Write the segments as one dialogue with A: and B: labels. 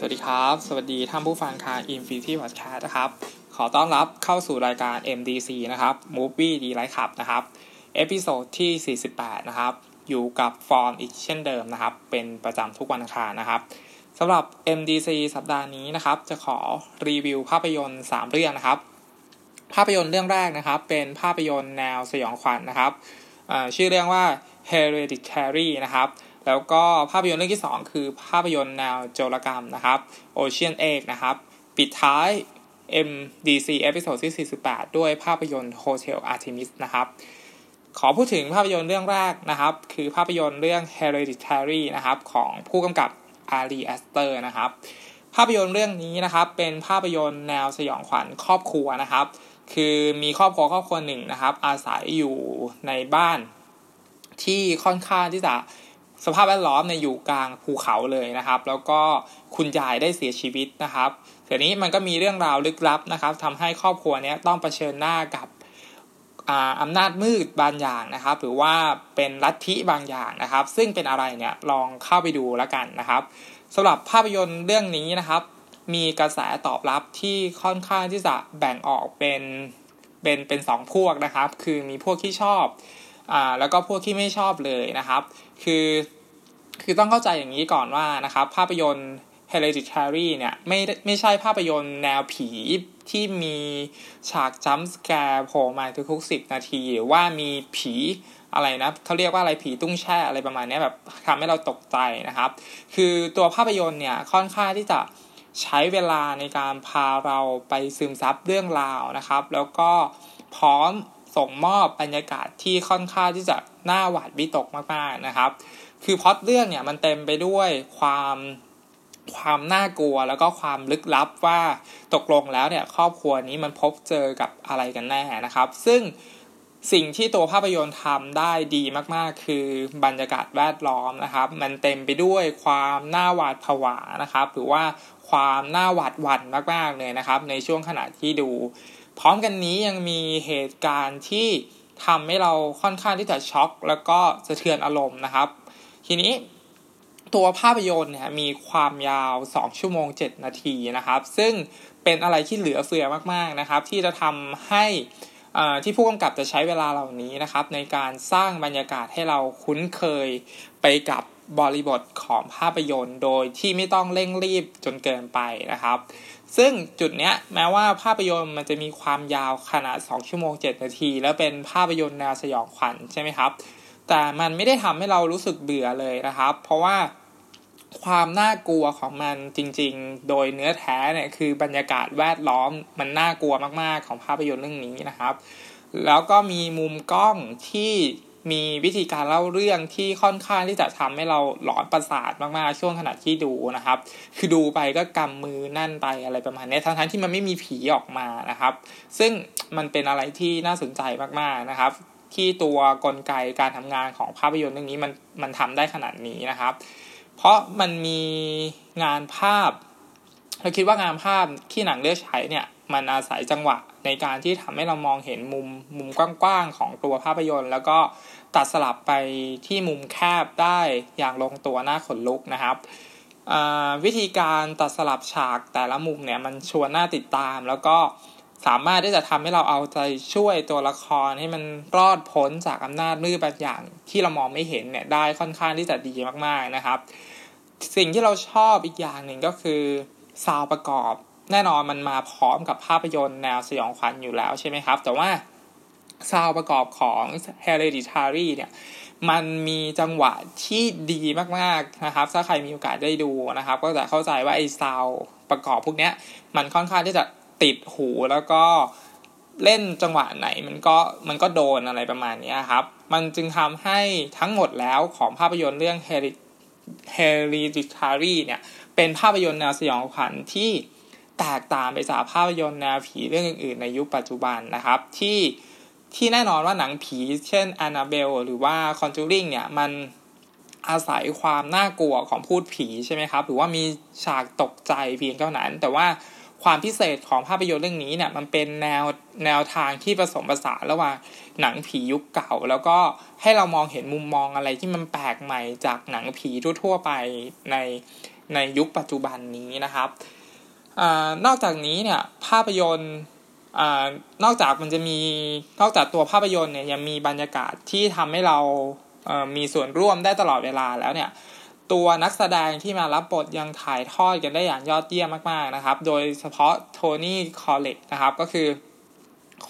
A: สวัสดีครับ สวัสดีท่านผู้ฟังคา Infinity Podcast นะครับ ขอต้อนรับเข้าสู่รายการ MDC นะครับ Movie Delight Club นะครับ episode ที่ 48 นะครับ อยู่กับฟอร์มอีกเช่นเดิมนะครับ เป็นประจำทุกวันอังคารนะครับสำหรับ MDC สัปดาห์นี้นะครับ จะขอรีวิวภาพยนตร์ 3 เรื่องนะครับ ภาพยนตร์เรื่องแรกนะครับ เป็นภาพยนตร์แนวสยองขวัญนะครับ ชื่อเรื่องว่า Hereditary นะครับ แล้วก็ภาพยนตร์เรื่องที่ 2 คือภาพยนตร์แนวโจรกรรมนะครับ Ocean Eight นะครับ ปิดท้าย MDC episode ที่ 48 ด้วยภาพยนตร์ Hotel Artemis นะครับ ขอพูดถึงภาพยนตร์เรื่องแรกนะครับ คือภาพยนตร์เรื่อง Hereditary นะครับ ของผู้กำกับ Ari Aster นะครับ ภาพยนตร์เรื่องนี้นะครับ เป็นภาพยนตร์แนวสยองขวัญครอบครัวนะครับ คือมีครอบครัวครอบครัวหนึ่งนะครับ อาศัยอยู่ในบ้านที่ค่อนข้างที่จะ สภาพแวดล้อมในอยู่กลางภูเขาเลยนะครับ แล้วก็คุณยายได้เสียชีวิตนะครับทีนี้มันก็มีเรื่องราวลึกลับนะครับทำให้ครอบครัวนี้ต้องเผชิญหน้ากับอำนาจมืดบางอย่างนะครับ หรือว่าเป็นลัทธิบางอย่างนะครับ ซึ่งเป็นอะไรเนี่ยลองเข้าไปดูแล้วกันนะครับสำหรับภาพยนตร์เรื่องนี้นะครับ มีกระแสตอบรับที่ค่อนข้างที่จะแบ่งออกเป็นเป็นเป็นสองพวกนะครับ คือมีพวกที่ชอบ อ่าแล้วก็พวกที่ไม่ชอบเลยนะครับ คือคือต้องเข้าใจอย่างนี้ก่อนว่านะครับ ภาพยนตร์ Hereditary เนี่ยไม่ไม่ใช่ภาพยนตร์แนวผีที่มีฉากจัมส์แกร์โผล่มาทุกสิบนาที หรือว่ามีผีอะไรนะเขาเรียกว่าอะไรผีตุ้งแช่อะไรประมาณนี้แบบทำให้เราตกใจนะครับ คือตัวภาพยนตร์เนี่ยค่อนข้างที่จะใช้เวลาในการพาเราไปซึมซับเรื่องราวนะครับ แล้วก็พร้อม ส่งมอบบรรยากาศที่ค่อนข้างที่จะน่าหวาดวิตกมากๆนะครับ คือพอดเรื่องเนี่ยมันเต็มไปด้วยความความน่ากลัวแล้วก็ความลึกลับว่าตกลงแล้วเนี่ยครอบครัวนี้มันพบเจอกับอะไรกันแน่นะครับ ซึ่งสิ่งที่ตัวภาพยนตร์ทำได้ดีมากๆ คือบรรยากาศแวดล้อมนะครับ มันเต็มไปด้วยความน่าหวาดผวานะครับ หรือว่าความน่าหวาดหวั่นมากๆเลยนะครับ ในช่วงขณะที่ดู พร้อมกันนี้ยังมีเหตุการณ์ที่ทำให้เราค่อนข้างที่จะช็อกแล้วก็สะเทือนอารมณ์นะครับ ทีนี้ตัวภาพยนตร์เนี่ยมีความยาว 2 ชั่วโมง 7 นาทีนะครับ ซึ่งเป็นอะไรที่เหลือเฟือมากๆนะครับ ที่จะทำให้ที่ผู้กำกับจะใช้เวลาเหล่านี้นะครับ ในการสร้างบรรยากาศให้เราคุ้นเคยไปกับ บริบทของภาพยนตร์ โดยที่ไม่ต้องเร่งรีบจนเกินไปนะครับ ซึ่งจุดเนี้ยแม้ว่าภาพยนตร์มันจะมีความยาวขนาด 2 ชั่วโมง 7 นาที แล้วเป็นภาพยนตร์แนวสยองขวัญใช่ไหมครับ แต่มันไม่ได้ทำให้เรารู้สึกเบื่อเลยนะครับ เพราะว่าความน่ากลัวของมันจริงๆ โดยเนื้อแท้เนี่ยคือบรรยากาศแวดล้อมมันน่ากลัวมากๆของภาพยนตร์เรื่องนี้นะครับ แล้วก็มีมุมกล้องที่ มีวิธีการเล่าเรื่องที่ค่อนข้างที่จะทำให้เราหลอนประสาทมากๆ ช่วงขณะที่ดูนะครับ คือดูไปก็กำมือนั่นไปอะไรประมาณนี้ทั้งๆที่มันไม่มีผีออกมานะครับ ซึ่งมันเป็นอะไรที่น่าสนใจมากๆนะครับ ที่ตัวกลไกการทำงานของภาพยนตร์เรื่องนี้มันมันทำได้ขนาดนี้นะครับ เพราะมันมีงานภาพเราคิดว่างานภาพที่หนังเลือกใช้เนี่ย มันอาศัยจังหวะในการที่ทำให้เรามองเห็นมุมมุมกว้างๆของตัวภาพยนตร์ แล้วก็ตัดสลับไปที่มุมแคบได้อย่างลงตัวหน้าขนลุกนะครับวิธีการตัดสลับฉากแต่ละมุมเนี่ยมันชวนน่าติดตาม แล้วก็สามารถที่จะทำให้เราเอาใจช่วยตัวละครให้มันรอดพ้นจากอำนาจมืดบางอย่างที่เรามองไม่เห็นเนี่ยได้ค่อนข้างที่จะดีมากๆนะครับ สิ่งที่เราชอบอีกอย่างหนึ่งก็คือซาวประกอบ แน่นอนมันมาพร้อมกับภาพยนตร์แนวสยองขวัญอยู่แล้วใช่ไหมครับ แต่ว่าซาวประกอบของ Hereditary เนี่ยมันมีจังหวะที่ดีมากๆนะครับ ถ้าใครมีโอกาสได้ดูนะครับ ก็จะเข้าใจว่าไอ้ซาวประกอบพวกเนี้ย มันค่อนข้างที่จะติดหูแล้วก็เล่นจังหวะไหนมันก็มันก็โดนอะไรประมาณนี้ครับ มันจึงทำให้ทั้งหมดแล้วของภาพยนตร์เรื่อง Hereditary เนี่ย เป็นภาพยนตร์แนวสยองขวัญที่ แตกต่างไปจากภาพยนตร์แนวผีเรื่องอื่นๆในยุคปัจจุบันนะครับ ที่ที่แน่นอนว่าหนังผีเช่น Annabelle หรือว่า Conjuring เนี่ยมันอาศัยความน่ากลัวของพูดผีใช่ไหมครับ หรือว่ามีฉากตกใจเพียงเท่านั้น แต่ว่าความพิเศษของภาพยนตร์เรื่องนี้เนี่ยมันเป็นแนวแนวทางที่ผสมผสานระหว่างหนังผียุคเก่า แล้วก็ให้เรามองเห็นมุมมองอะไรที่มันแปลกใหม่จากหนังผีทั่วๆไปในในยุคปัจจุบันนี้นะครับ อนอกจากนี้เนี่ยภาพยนตร์นอกจากมันจะมีนอกจากตัวภาพยนตร์เนี่ยยังมีบรรยากาศที่ทำให้เรามีส่วนร่วมได้ตลอดเวลาแล้วเนี่ยตัวนักแสดงที่มารับบทยังถ่ายทอดกันได้อย่างยอดเยี่ยมมาก ๆ นะครับ โดยเฉพาะ Toni Collette นะครับ ก็คือ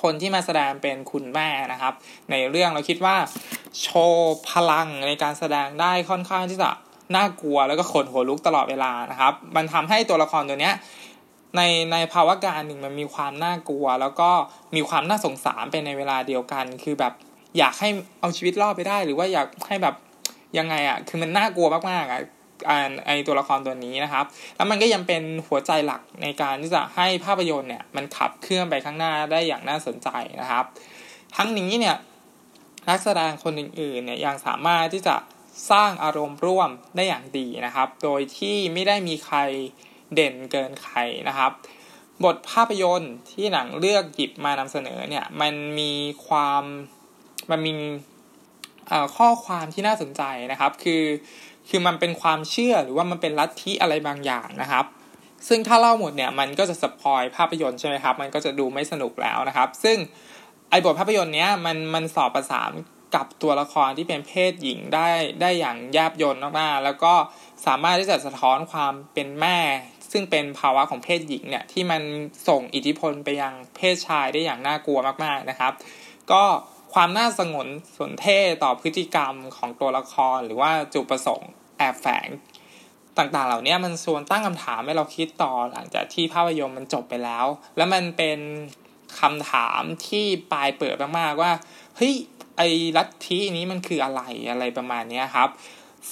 A: คนที่มาแสดงเป็นคุณแม่นะครับ ในเรื่องเราคิดว่าโชว์พลังในการแสดงได้ค่อนข้างที่จะน่ากลัวแล้วก็ขนหัวลุกตลอดเวลานะครับ มันทำให้ตัวละครตัวเนี้ย ในในภาวะการหนึ่งมันมีความน่ากลัว แล้วก็มีความน่าสงสารเป็นในเวลาเดียวกัน คือแบบอยากให้เอาชีวิตรอดไปได้ หรือว่าอยากให้แบบยังไงอะคือมันน่ากลัวมากๆอะไอตัวละครตัวนี้นะครับ แล้วมันก็ยังเป็นหัวใจหลักในการที่จะให้ภาพยนตร์เนี่ยมันขับเคลื่อนไปข้างหน้าได้อย่างน่าสนใจนะครับ ทั้งนี้เนี่ยนักแสดงคนอื่นๆเนี่ยยังสามารถที่จะสร้างอารมณ์ร่วมได้อย่างดีนะครับ โดยที่ไม่ได้มีใคร เด่นเกินใครนะครับ บทภาพยนตร์ที่หนังเลือกหยิบมานำเสนอเนี่ยมันมีความมันมีข้อความที่น่าสนใจนะครับ คือคือมันเป็นความเชื่อหรือว่ามันเป็นลัทธิอะไรบางอย่างนะครับ ซึ่งถ้าเล่าหมดเนี่ยมันก็จะสปอยภาพยนตร์ใช่ไหมครับ มันก็จะดูไม่สนุกแล้วนะครับ ซึ่งไอบทภาพยนตร์เนี้ยมันมันสอบประสานกับตัวละครที่เป็นเพศหญิงได้ได้อย่างแยบยนต์มากๆแล้วก็สามารถที่จะสะท้อนความเป็นแม่ ซึ่งเป็นภาวะของเพศหญิงเนี่ยที่มันส่งอิทธิพลไปยังเพศชายได้อย่างน่ากลัวมากๆนะครับ ก็ความน่าสงนสนเท่ต่อพฤติกรรมของตัวละคร หรือว่าจุดประสงค์แอบแฝงต่างๆ เหล่านี้มันชวนตั้งคำถามให้เราคิดต่อหลังจากที่ภาพยนตร์มันจบไปแล้ว แล้วมันเป็นคำถามที่ปลายเปิดมากๆว่าเฮ้ยไอ้ลัทธินี้มันคืออะไรอะไรประมาณนี้ครับ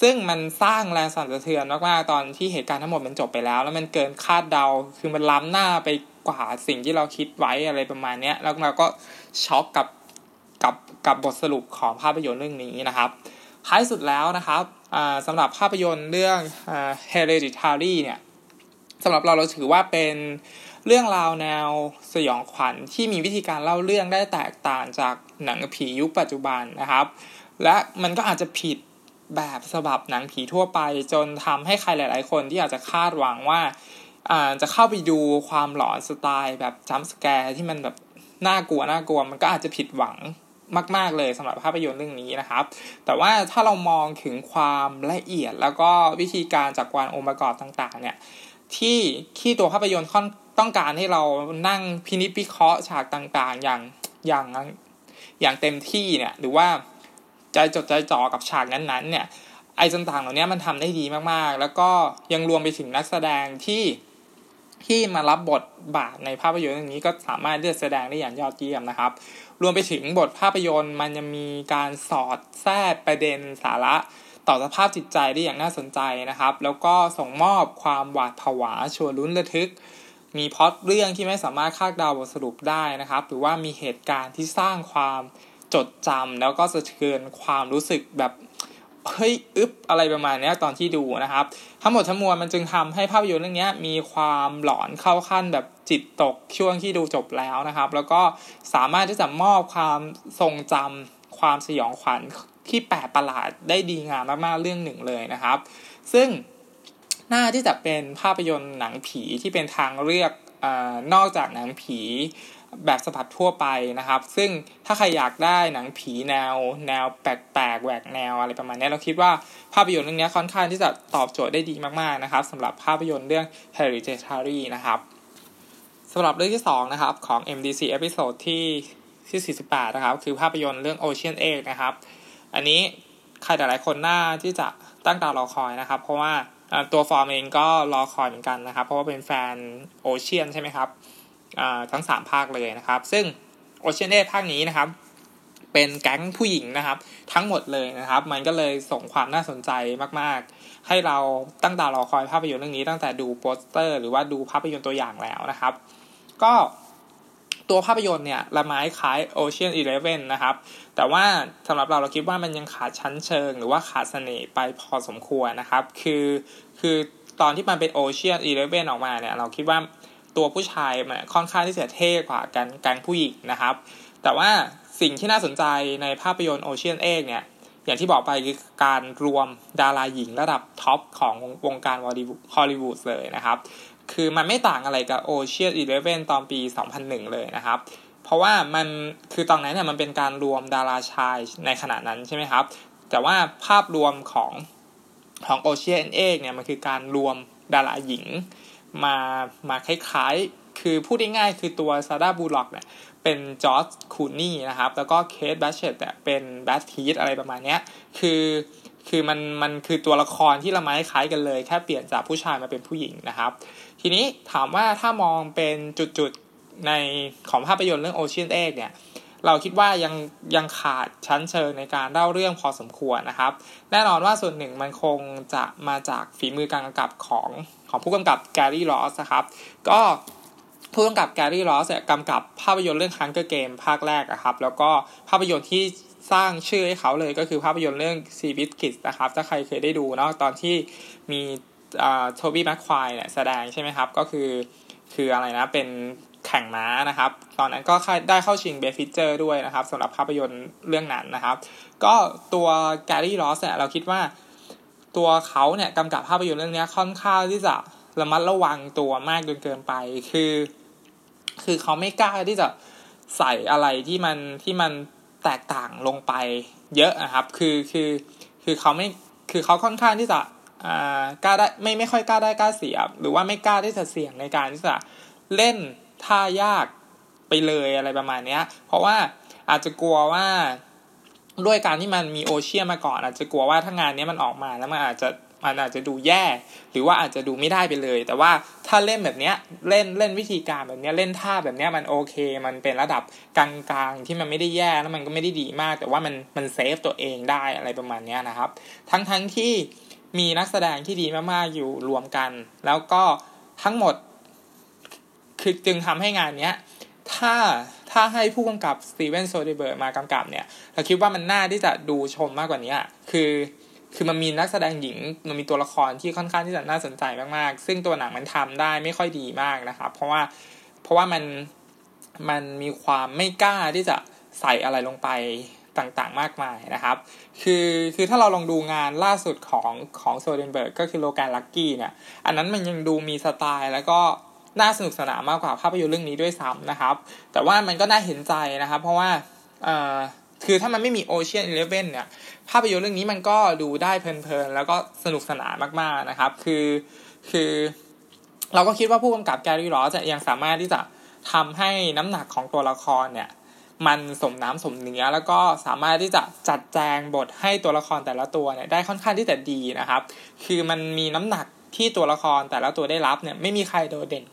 A: ซึ่งมันสร้างแรงสั่นสะเทือนมากๆตอนที่เหตุการณ์ทั้งหมดมันจบไปแล้ว แล้วมันเกินคาดเดาคือมันล้ำหน้าไปกว่าสิ่งที่เราคิดไว้อะไรประมาณนี้แล้วเราก็ช็อกกับกับกับบทสรุปของภาพยนตร์เรื่องนี้นะครับท้ายสุดแล้วนะครับสำหรับภาพยนตร์เรื่อง Hereditary เนี่ยสำหรับเราเราถือว่าเป็นเรื่องราวแนวสยองขวัญที่มีวิธีการเล่าเรื่องได้แตกต่างจากหนังผียุคปัจจุบันนะครับ และมันก็อาจจะผิด แบบสบับหนังผีทั่วไป จนทำให้ใครหลาย ๆ คนที่อาจจะคาดหวังว่าจะเข้าไปดูความหลอนสไตล์แบบจัมส์แกร์ที่มันแบบน่ากลัวน่ากลัวมันก็อาจจะผิดหวังมาก ๆ เลยสำหรับภาพยนตร์เรื่องนี้นะครับ แต่ว่าถ้าเรามองถึงความละเอียดแล้วก็วิธีการจากวานองค์ประกอบต่าง ๆ เนี่ยที่ที่ตัวภาพยนตร์ค่อนต้องการให้เรานั่งพินิจพิเคราะห์ฉากต่าง ๆ อย่างอย่างอย่างเต็มที่เนี่ยหรือว่า ใจจดใจจ่อกับฉากนั้นๆเนี่ยไอ้ต่างๆเหล่านี้มันทำได้ดีมากๆ แล้วก็ยังรวมไปถึงนักแสดงที่ที่มารับบทบาทในภาพยนตร์เรื่องนี้ก็สามารถที่จะแสดงได้อย่างยอดเยี่ยมนะครับ รวมไปถึงบทภาพยนตร์มันยังมีการสอดแทรกประเด็นสาระต่อสภาพจิตใจได้อย่างน่าสนใจนะครับ แล้วก็ส่งมอบความหวาดผวาชวนลุ้นระทึก มีพอดเรื่องที่ไม่สามารถคาดเดาบทสรุปได้นะครับ หรือว่ามีเหตุการณ์ที่สร้างความ จดจำแล้วก็สะเทือนความรู้สึกแบบเฮ้ยอึ๊บอะไรประมาณนี้ตอนที่ดูนะครับ ทั้งหมดทั้งมวลมันจึงทำให้ภาพยนตร์เรื่องนี้มีความหลอนเข้าขั้นแบบจิตตกช่วงที่ดูจบแล้วนะครับ แล้วก็สามารถที่จะมอบความทรงจำความสยองขวัญที่แปลกประหลาดได้ดีงามมากๆเรื่องหนึ่งเลยนะครับ ซึ่งน่าที่จะเป็นภาพยนตร์หนังผีที่เป็นทางเลือกอนอกจากหนังผี แบบสะพัดทั่วไปนะครับ ซึ่งถ้าใครอยากได้หนังผีแนว แนวแปลกๆแหวกแนวอะไรประมาณนี้เราคิดว่าภาพยนตร์เรื่องนี้ค่อนข้างที่จะตอบโจทย์ได้ดีมากๆนะครับสำหรับภาพยนตร์เรื่อง Hereditary นะครับสำหรับเรื่องที่2นะครับของ MDC episode ที่ที่48นะครับคือภาพยนตร์เรื่อง Ocean 8นะครับ อันนี้ใครหลายๆคนน่าที่จะตั้งตารอคอยนะครับ เพราะว่าตัวฟอร์มเองก็รอคอยเหมือนกันนะครับ เพราะว่าเป็นแฟน Ocean ใช่ไหมครับ ทั้งสามภาคเลยนะครับ ซึ่งโอเชียนเอภาคนี้นะครับ เป็นแก๊งผู้หญิงนะครับ ทั้งหมดเลยนะครับ มันก็เลยส่งความน่าสนใจมาก ๆ ให้เราตั้งตารอคอยภาพยนตร์เรื่องนี้ตั้งแต่ดูโปสเตอร์ หรือว่าดูภาพยนตร์ตัวอย่างแล้วนะครับ ก็ตัวภาพยนตร์เนี่ยละไม้คล้าย Ocean Eleven นะครับ แต่ว่าสำหรับเราเราคิดว่ามันยังขาดชั้นเชิง หรือว่าขาดเสน่ห์ไปพอสมควรนะครับ คือคือตอนที่มันเป็น Ocean Eleven ออกมาเนี่ย เราคิดว่า ตัวผู้ชายมันค่อนข้างที่จะเท่กว่ากันแก๊งผู้หญิงนะครับ แต่ว่าสิ่งที่น่าสนใจในภาพยนตร์ Ocean เอกเนี่ย อย่างที่บอกไปคือการรวมดาราหญิงระดับท็อปของวงการฮอลลีวูดเลยนะครับ คือมันไม่ต่างอะไรกับ Ocean Eleven ตอนปี 2001 เลยนะครับ เพราะว่ามันคือตอนนั้นเนี่ยมันเป็นการรวมดาราชายในขณะนั้นใช่ไหมครับ แต่ว่าภาพรวมของของ Ocean Eight เนี่ยมันคือการรวมดาราหญิง มามาคล้ายๆ คือพูดง่ายๆคือตัว Sandra Bullock เนี่ยเป็น George Clooney นะครับ แล้วก็ Cate Blanchett เนี่ยเป็น Brad Pitt อะไรประมาณนี้คือคือมันมันคือตัวละครที่ละม้ายคล้ายกันเลย แค่เปลี่ยนจากผู้ชายมาเป็นผู้หญิงนะครับ ทีนี้ถามว่าถ้ามองเป็นจุดๆในของภาพยนตร์เรื่อง Ocean Eight เนี่ยเราคิดว่ายังยังขาดชั้นเชิงในการเล่าเรื่องพอสมควรนะครับ แน่นอนว่าส่วนหนึ่งมันคงจะมาจากฝีมือการกำกับของ ของผู้กำกับแกรี่ลอสนะครับ ก็ผู้กำกับแกรี่ลอสเนี่ยกำกับภาพยนตร์เรื่อง Hunger Game ภาคแรกนะครับ แล้วก็ภาพยนตร์ที่สร้างชื่อให้เขาเลยก็คือภาพยนตร์เรื่อง Sea b i s c u i t นะครับ ถ้าใครเคยได้ดูเนาะตอนที่มีโทบี้แมคควายเนี่ยแสดงใช่ไหมครับ ก็คือคืออะไรนะเป็นแข่งม้านะครับ ตอนนั้นก็ได้เข้าชิงเบฟิเจอร์ด้วยนะครับสำหรับภาพยนตร์เรื่องนั้นนะครับ ก็ตัวแกรี่ลอสเนี่ยเราคิดว่า ตัวเขาเนี่ยกำกับภาพยนตร์เรื่องนี้ค่อนข้างที่จะระมัดระวังตัวมากจนเกินไป คือ คือเขาไม่กล้าที่จะใส่อะไรที่มันที่มันแตกต่างลงไปเยอะนะครับ คือคือคือเขาไม่คือเขาค่อนข้างที่จะอ่ากล้าได้ไม่ไม่ค่อยกล้าได้กล้าเสีย หรือว่าไม่กล้าที่จะเสี่ยงในการที่จะเล่นท่ายากไปเลยอะไรประมาณนี้เพราะว่าอาจจะกลัวว่า ด้วยการที่มันมีโอเชียมาก่อน อาจจะกลัวว่าถ้างานนี้มันออกมาแล้วมันอาจจะมันอาจจะดูแย่ หรือว่าอาจจะดูไม่ได้ไปเลย แต่ว่าถ้าเล่นแบบเนี้ยเล่นเล่นวิธีการแบบเนี้ยเล่นท่าแบบเนี้ยมันโอเค มันเป็นระดับกลางๆที่มันไม่ได้แย่แล้วมันก็ไม่ได้ดีมาก แต่ว่ามันมันเซฟตัวเองได้อะไรประมาณนี้นะครับ ทั้งทั้งที่มีนักแสดงที่ดีมากๆอยู่รวมกัน แล้วก็ทั้งหมด คือจึงทำให้งานเนี้ยถ้า ถ้าให้ผู้กำกับ Steven Soderbergh มากำกับเนี่ยเราคิดว่ามันน่าที่จะดูชมมากกว่านี้คือคือมันมีนักแสดงหญิงมันมีตัวละครที่ค่อนข้างที่จะน่าสนใจมากๆ ซึ่งตัวหนังมันทำได้ไม่ค่อยดีมากนะครับ เพราะว่าเพราะว่ามันมันมีความไม่กล้าที่จะใส่อะไรลงไปต่างๆ มากมายนะครับ คือคือถ้าเราลองดูงานล่าสุดของของ Soderbergh ก็คือ Logan Lucky เนี่ย อันนั้นมันยังดูมีสไตล์แล้วก็ น่าสนุกสนานมากกว่าภาพยนตร์เรื่องนี้ด้วยซ้ำนะครับ แต่ว่ามันก็น่าเห็นใจนะครับ เพราะว่าเอ่อคือถ้ามันไม่มี Ocean Eleven เนี่ยภาพยนตร์เรื่องนี้มันก็ดูได้เพลินๆ แล้วก็สนุกสนานมากๆนะครับ คือคือเราก็คิดว่าผู้กำกับ Gary Ross จะยังสามารถที่จะทำให้น้ำหนักของตัวละครเนี่ยมันสมน้ำสมเนื้อแล้วก็สามารถที่จะจัดแจงบทให้ตัวละครแต่ละตัวเนี่ยได้ค่อนข้างที่จะดีนะครับ คือมันมีน้ำหนักที่ตัวละครแต่ละตัวได้รับเนี่ยไม่มีใครโดดเด่น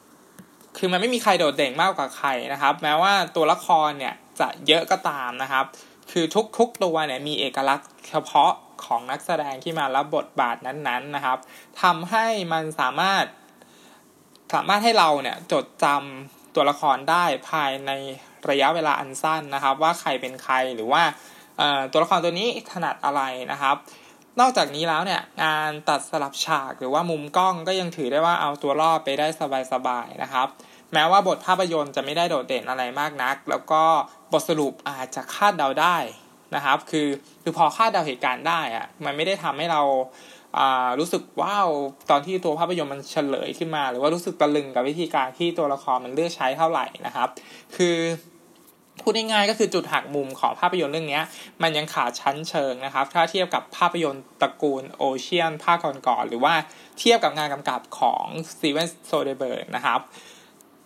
A: คือมันไม่มีใครโดดเด่นมากกว่าใครนะครับ แม้ว่าตัวละครเนี่ยจะเยอะก็ตามนะครับ คือทุกๆตัวเนี่ยมีเอกลักษณ์เฉพาะของนักแสดงที่มารับบทบาทนั้นๆนะครับทำให้มันสามารถสามารถให้เราเนี่ยจดจำตัวละครได้ภายในระยะเวลาอันสั้นนะครับ ว่าใครเป็นใครหรือว่าตัวละครตัวนี้ถนัดอะไรนะครับ นอกจากนี้แล้วเนี่ยงานตัดสลับฉากหรือว่ามุมกล้องก็ยังถือได้ว่าเอาตัวรอดไปได้สบายๆนะครับ แม้ว่าบทภาพยนตร์จะไม่ได้โดดเด่นอะไรมากนัก แล้วก็บทสรุปอาจจะคาดเดาได้นะครับ คือคือพอคาดเดาเหตุการณ์ได้อะมันไม่ได้ทำให้เรารู้สึกว้าวตอนที่ตัวภาพยนตร์มันเฉลยขึ้นมา หรือว่ารู้สึกตะลึงกับวิธีการที่ตัวละครมันเลือกใช้เท่าไหร่นะครับ คือ พูดง่ายๆก็คือจุดหักมุมของภาพยนตร์เรื่องนี้มันยังขาดชั้นเชิงนะครับ ถ้าเทียบกับภาพยนตร์ตระกูล Ocean ภาคก่อนๆหรือว่าเทียบกับงานกำกับของ Steven Soderbergh นะครับ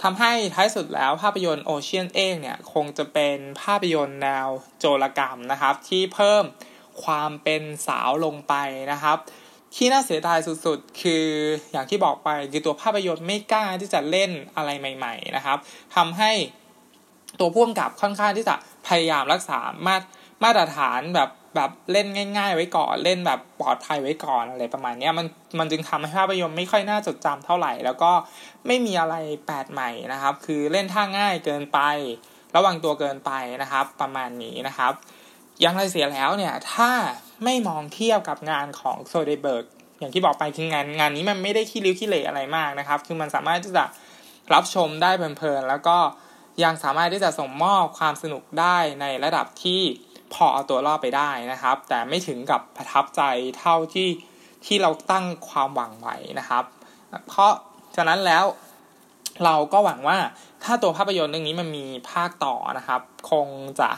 A: ทำให้ท้ายสุดแล้วภาพยนตร์ Ocean Eight เนี่ย คงจะเป็นภาพยนตร์แนวโจรกรรมนะครับ ที่เพิ่มความเป็นสาวลงไปนะครับ ที่น่าเสียดายสุดๆ คืออย่างที่บอกไปคือตัวภาพยนตร์ไม่กล้าที่จะเล่นอะไรใหม่ ๆ นะครับทำให้ ตัวพ่วงกับค่อนข้างที่จะพยายามรักษามาตรมาตรฐานแบบแบบเล่นง่าย ๆ ไว้ก่อนเล่นแบบปลอดภัยไว้ก่อนอะไรประมาณนี้มันมันจึงทำให้ภาพยนตร์ไม่ค่อยน่าจดจำเท่าไหร่ แล้วก็ไม่มีอะไรแปลกใหม่นะครับ คือเล่นท่าง่ายเกินไป ระวังตัวเกินไปนะครับ ประมาณนี้นะครับยังไรเสียแล้วเนี่ยถ้าไม่มองเทียบกับงานของโซเดเบิร์กอย่างที่บอกไปคืองานงานนี้มันไม่ได้ขี้ริ้วขี้เหร่อะไรมากนะครับ คือมันสามารถที่จะรับชมได้เพลินๆแล้วก็ ยังสามารถที่จะส่งมอบความสนุกได้ในระดับที่พอเอาตัวรอดไปได้นะครับ แต่ไม่ถึงกับประทับใจเท่าที่ที่เราตั้งความหวังไว้นะครับ เพราะฉะนั้นแล้วเราก็หวังว่าถ้าตัวภาพยนตร์เรื่องนี้มันมีภาคต่อนะครับ คงจะ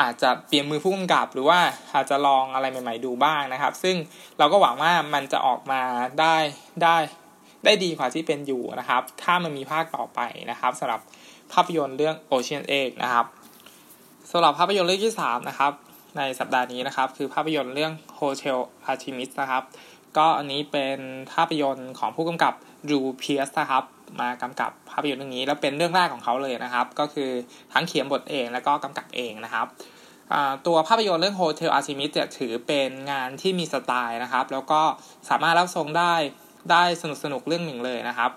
A: อาจจะเปลี่ยนมือผู้กำกับหรือว่าอาจจะลองอะไรใหม่ ๆ ดูบ้างนะครับ ซึ่งเราก็หวังว่ามันจะออกมาได้ได้ได้ดีกว่าที่เป็นอยู่นะครับ ถ้ามันมีภาคต่อไปนะครับสำหรับ ภาพยนตร์เรื่อง Ocean 8นะครับสำหรับภาพยนตร์เรื่องที่ 3 นะครับ ในสัปดาห์นี้นะครับ คือภาพยนตร์เรื่อง Hotel Artemis นะครับ ก็อันนี้เป็นภาพยนตร์ของผู้กำกับรูเพียสนะครับ มากำกับภาพยนตร์เรื่องนี้ แล้วเป็นเรื่องแรกของเขาเลยนะครับ ก็คือทั้งเขียนบทเองแล้วก็กำกับเองนะครับตัวภาพยนตร์เรื่อง Hotel Artemis จะถือเป็นงานที่มีสไตล์นะครับ แล้วก็สามารถรับชมได้ได้สนุกสนุกเรื่องหนึ่งเลยนะครับ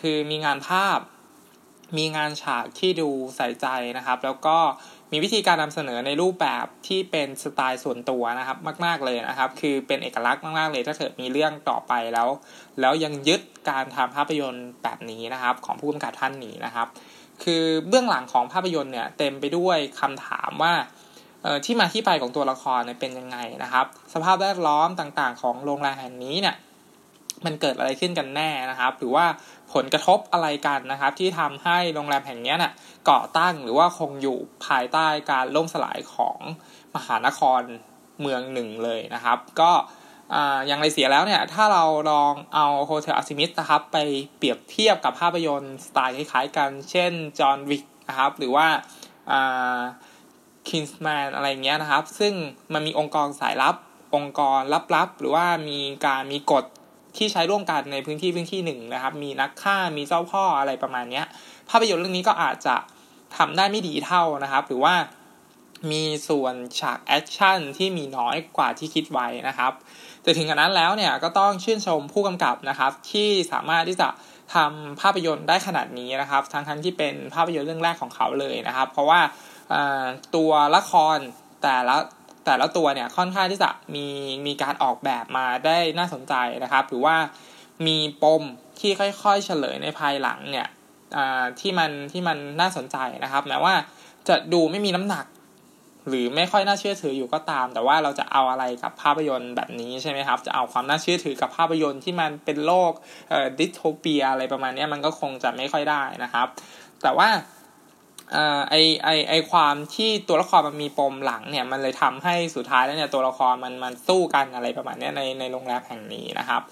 A: คือมีงานภาพ มีงานฉากที่ดูใส่ใจนะครับ แล้วก็มีวิธีการนำเสนอในรูปแบบที่เป็นสไตล์ส่วนตัวนะครับ มาก ๆเลยนะครับ คือเป็นเอกลักษณ์มากๆเลย ถ้าเกิดมีเรื่องต่อไปแล้ว แล้วยังยึดการทำภาพยนตร์แบบนี้นะครับ ของผู้กำกับท่านนี้นะครับ คือเบื้องหลังของภาพยนตร์เนี่ยเต็มไปด้วยคำถามว่าที่มาที่ไปของตัวละครเนี่ยเป็นยังไงนะครับ สภาพแวดล้อมต่างๆ ของโรงแรมแห่งนี้เนี่ยมันเกิดอะไรขึ้นกันแน่นะครับ หรือว่า ผลกระทบอะไรกันนะครับ ที่ทำให้โรงแรมแห่งนี้น่ะก่อตั้งหรือว่าคงอยู่ภายใต้การล่มสลายของมหานครเมืองหนึ่งเลยนะครับ ก็อย่างไรเสียแล้วเนี่ย ถ้าเราลองเอา Hotel Artemis นะครับ ไปเปรียบเทียบกับภาพยนตร์สไตล์คล้ายๆกัน เช่น John Wick นะครับ หรือว่า Kingsman อะไรเงี้ยนะครับ ซึ่งมันมีองค์กรสายลับ องค์กรลับๆ หรือว่ามีการมีกฎ ที่ใช้ร่วมกันในพื้นที่พื้นที่หนึ่งนะครับ มีนักฆ่ามีเจ้าพ่ออะไรประมาณนี้ภาพยนตร์เรื่องนี้ก็อาจจะทำได้ไม่ดีเท่านะครับ หรือว่ามีส่วนฉากแอคชั่นที่มีน้อยกว่าที่คิดไว้นะครับแต่ถึงกระนั้นแล้วเนี่ยก็ต้องชื่นชมผู้กำกับนะครับ ที่สามารถที่จะทำภาพยนตร์ได้ขนาดนี้นะครับ ทั้งทั้งที่เป็นภาพยนตร์เรื่องแรกของเขาเลยนะครับ เพราะว่าตัวละครแต่ละ แต่ละตัวเนี่ยค่อนข้างที่จะมีมีการออกแบบมาได้น่าสนใจนะครับ หรือว่ามีปมที่ค่อยๆเฉลยในภายหลังเนี่ยที่มันที่มันน่าสนใจนะครับ แม้ว่าจะดูไม่มีน้ำหนัก หรือไม่ค่อยน่าเชื่อถืออยู่ก็ตาม แต่ว่าเราจะเอาอะไรกับภาพยนตร์แบบนี้ใช่ไหมครับ จะเอาความน่าเชื่อถือกับภาพยนตร์ที่มันเป็นโลกดิสโทเปียอะไรประมาณนี้มันก็คงจะไม่ค่อยได้นะครับ แต่ว่า ไอไอไอความที่ตัวละครมันมีปมหลังเนี่ย มันเลยทำให้สุดท้ายแล้วเนี่ยตัวละครมันมันสู้กันอะไรประมาณนี้ในในโรงแรมแห่งนี้นะครับ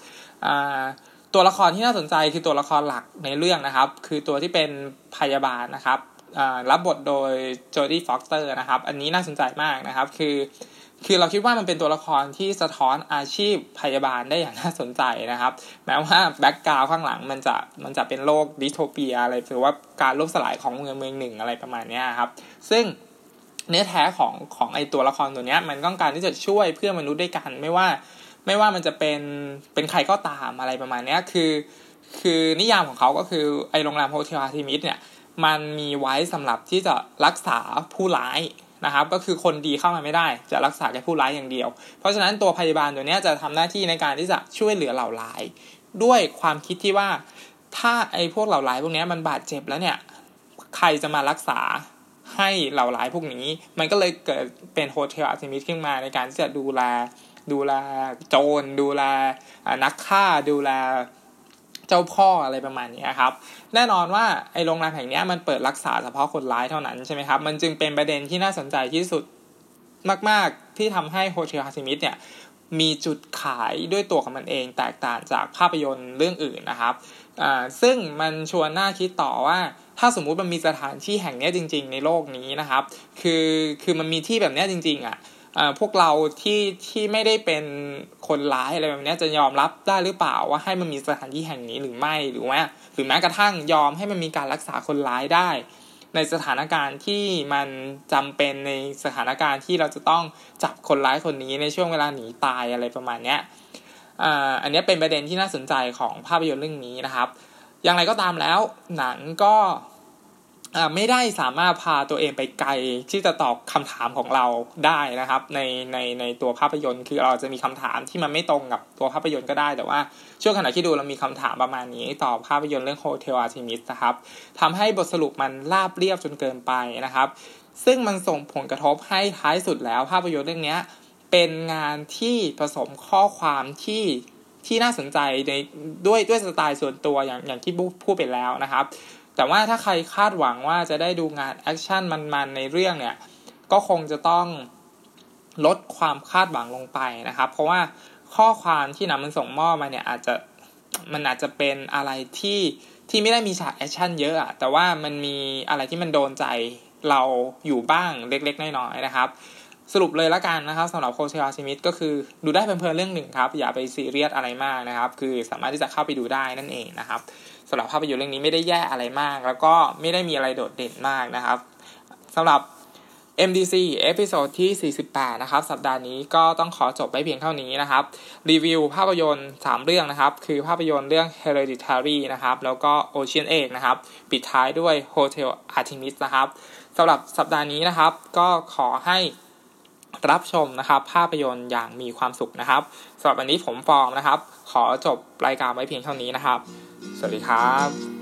A: ตัวละครที่น่าสนใจคือตัวละครหลักในเรื่องนะครับ คือตัวที่เป็นพยาบาลนะครับรับบทโดย Jodie Foster นะครับ อันนี้น่าสนใจมากนะครับ คือ คือเราคิดว่ามันเป็นตัวละครที่สะท้อนอาชีพพยาบาลได้อย่างน่าสนใจนะครับ แม้ว่า background ข้างหลังมันจะมันจะเป็นโลก dystopia อะไรหรือว่าการล่มสลายของเมืองเมืองหนึ่งอะไรประมาณนี้ครับ ซึ่งเนื้อแท้ของของไอตัวละครตัวนี้มันต้องการที่จะช่วยเพื่อนมนุษย์ด้วยกันไม่ว่า ไม่ว่ามันจะเป็นเป็นใครก็ตามอะไรประมาณนี้คือคือนิยามของเขาก็คือไอโรงแรม Hotel Artemis เนี่ยมันมีไว้สำหรับที่จะรักษาผู้ร้าย นะครับก็คือคนดีเข้ามาไม่ได้ จะรักษาแค่ผู้ร้ายอย่างเดียว เพราะฉะนั้นตัวพยาบาลตัวนี้จะทำหน้าที่ในการที่จะช่วยเหลือเหล่าร้าย ด้วยความคิดที่ว่าถ้าไอ้พวกเหล่าร้ายพวกนี้มันบาดเจ็บแล้วเนี่ยใครจะมารักษาให้เหล่าร้ายพวกนี้ มันก็เลยเกิดเป็น Hotel Artemis ขึ้นมาในการที่จะดูแลดูแลโจรดูแลนักฆ่าดูแล เจ้าพ่ออะไรประมาณนี้ครับ แน่นอนว่าไอ้โรงแรมแห่งนี้มันเปิดรักษาเฉพาะคนร้ายเท่านั้นใช่ไหมครับ มันจึงเป็นประเด็นที่น่าสนใจที่สุดมาก ๆ ที่ทำให้ Hotel Artemis เนี่ยมีจุดขายด้วยตัวของมันเองแตกต่างจากภาพยนตร์เรื่องอื่นนะครับอ่าซึ่งมันชวนน่าคิดต่อว่า ถ้าสมมุติมันมีสถานที่แห่งนี้จริง ๆ ในโลกนี้นะครับ คือคือมันมีที่แบบนี้จริง ๆอะ พวกเราที่ที่ไม่ได้เป็นคนร้ายอะไรแบบนี้จะยอมรับได้หรือเปล่าว่าให้มันมีสถานที่แห่งนี้หรือไม่หรือว่าหรือแม้กระทั่งยอมให้มันมีการรักษาคนร้ายได้ ในสถานการณ์ที่มันจำเป็นในสถานการณ์ที่เราจะต้องจับคนร้ายคนนี้ในช่วงเวลาหนีตายอะไรประมาณนี้อันนี้เป็นประเด็นที่น่าสนใจของภาพยนตร์เรื่องนี้นะครับ อย่างไรก็ตามแล้วหนังก็ ไม่ได้สามารถพาตัวเองไปไกลที่จะตอบคำถามของเราได้นะครับ ในในในตัวภาพยนตร์คือเราจะมีคำถามที่มันไม่ตรงกับตัวภาพยนตร์ก็ได้ แต่ว่าช่วงขณะที่ดูเรามีคำถามประมาณนี้ต่อภาพยนตร์เรื่องโฮเทลอาร์ทิมิสนะครับทำให้บทสรุปมันราบเรียบจนเกินไปนะครับ ซึ่งมันส่งผลกระทบให้ท้ายสุดแล้วภาพยนตร์เรื่องนี้เป็นงานที่ผสมข้อความที่ที่น่าสนใจในด้วยด้วยสไตล์ส่วนตัวอย่างอย่างที่พูดไปแล้วนะครับ แต่ว่าถ้าใครคาดหวังว่าจะได้ดูงานแอคชั่นมันๆในเรื่องเนี่ย ก็คงจะต้องลดความคาดหวังลงไปนะครับ เพราะว่าข้อความที่นำมันส่งมอบมาเนี่ยอาจจะมันอาจจะเป็นอะไรที่ที่ไม่ได้มีฉากแอคชั่นเยอะอะแต่ว่ามันมีอะไรที่มันโดนใจเราอยู่บ้างเล็ก ๆ น้อยๆนะครับ สรุปเลยละกันนะครับสำหรับโคเชลาชิมิตก็คือดูได้เพลินๆเรื่องหนึ่งครับ อย่าไปซีเรียสอะไรมากนะครับ คือสามารถที่จะเข้าไปดูได้นั่นเองนะครับ สำหรับภาพยนตร์เรื่องนี้ไม่ได้แย่อะไรมาก แล้วก็ไม่ได้มีอะไรโดดเด่นมากนะครับสำหรับ MDC episode ที่ 48 นะครับ สัปดาห์นี้ก็ต้องขอจบไปเพียงเท่านี้นะครับ รีวิวภาพยนตร์ 3 เรื่องนะครับ คือภาพยนตร์เรื่อง Hereditary นะครับ แล้วก็ Ocean's Eight นะครับ ปิดท้ายด้วย Hotel Artemis นะครับสำหรับสัปดาห์นี้นะครับ ก็ขอให้รับชมนะครับ ภาพยนตร์อย่างมีความสุขนะครับสำหรับวันนี้ผมฟอร์มนะครับ ขอจบรายการไว้เพียงเท่านี้นะครับ สวัสดีครับ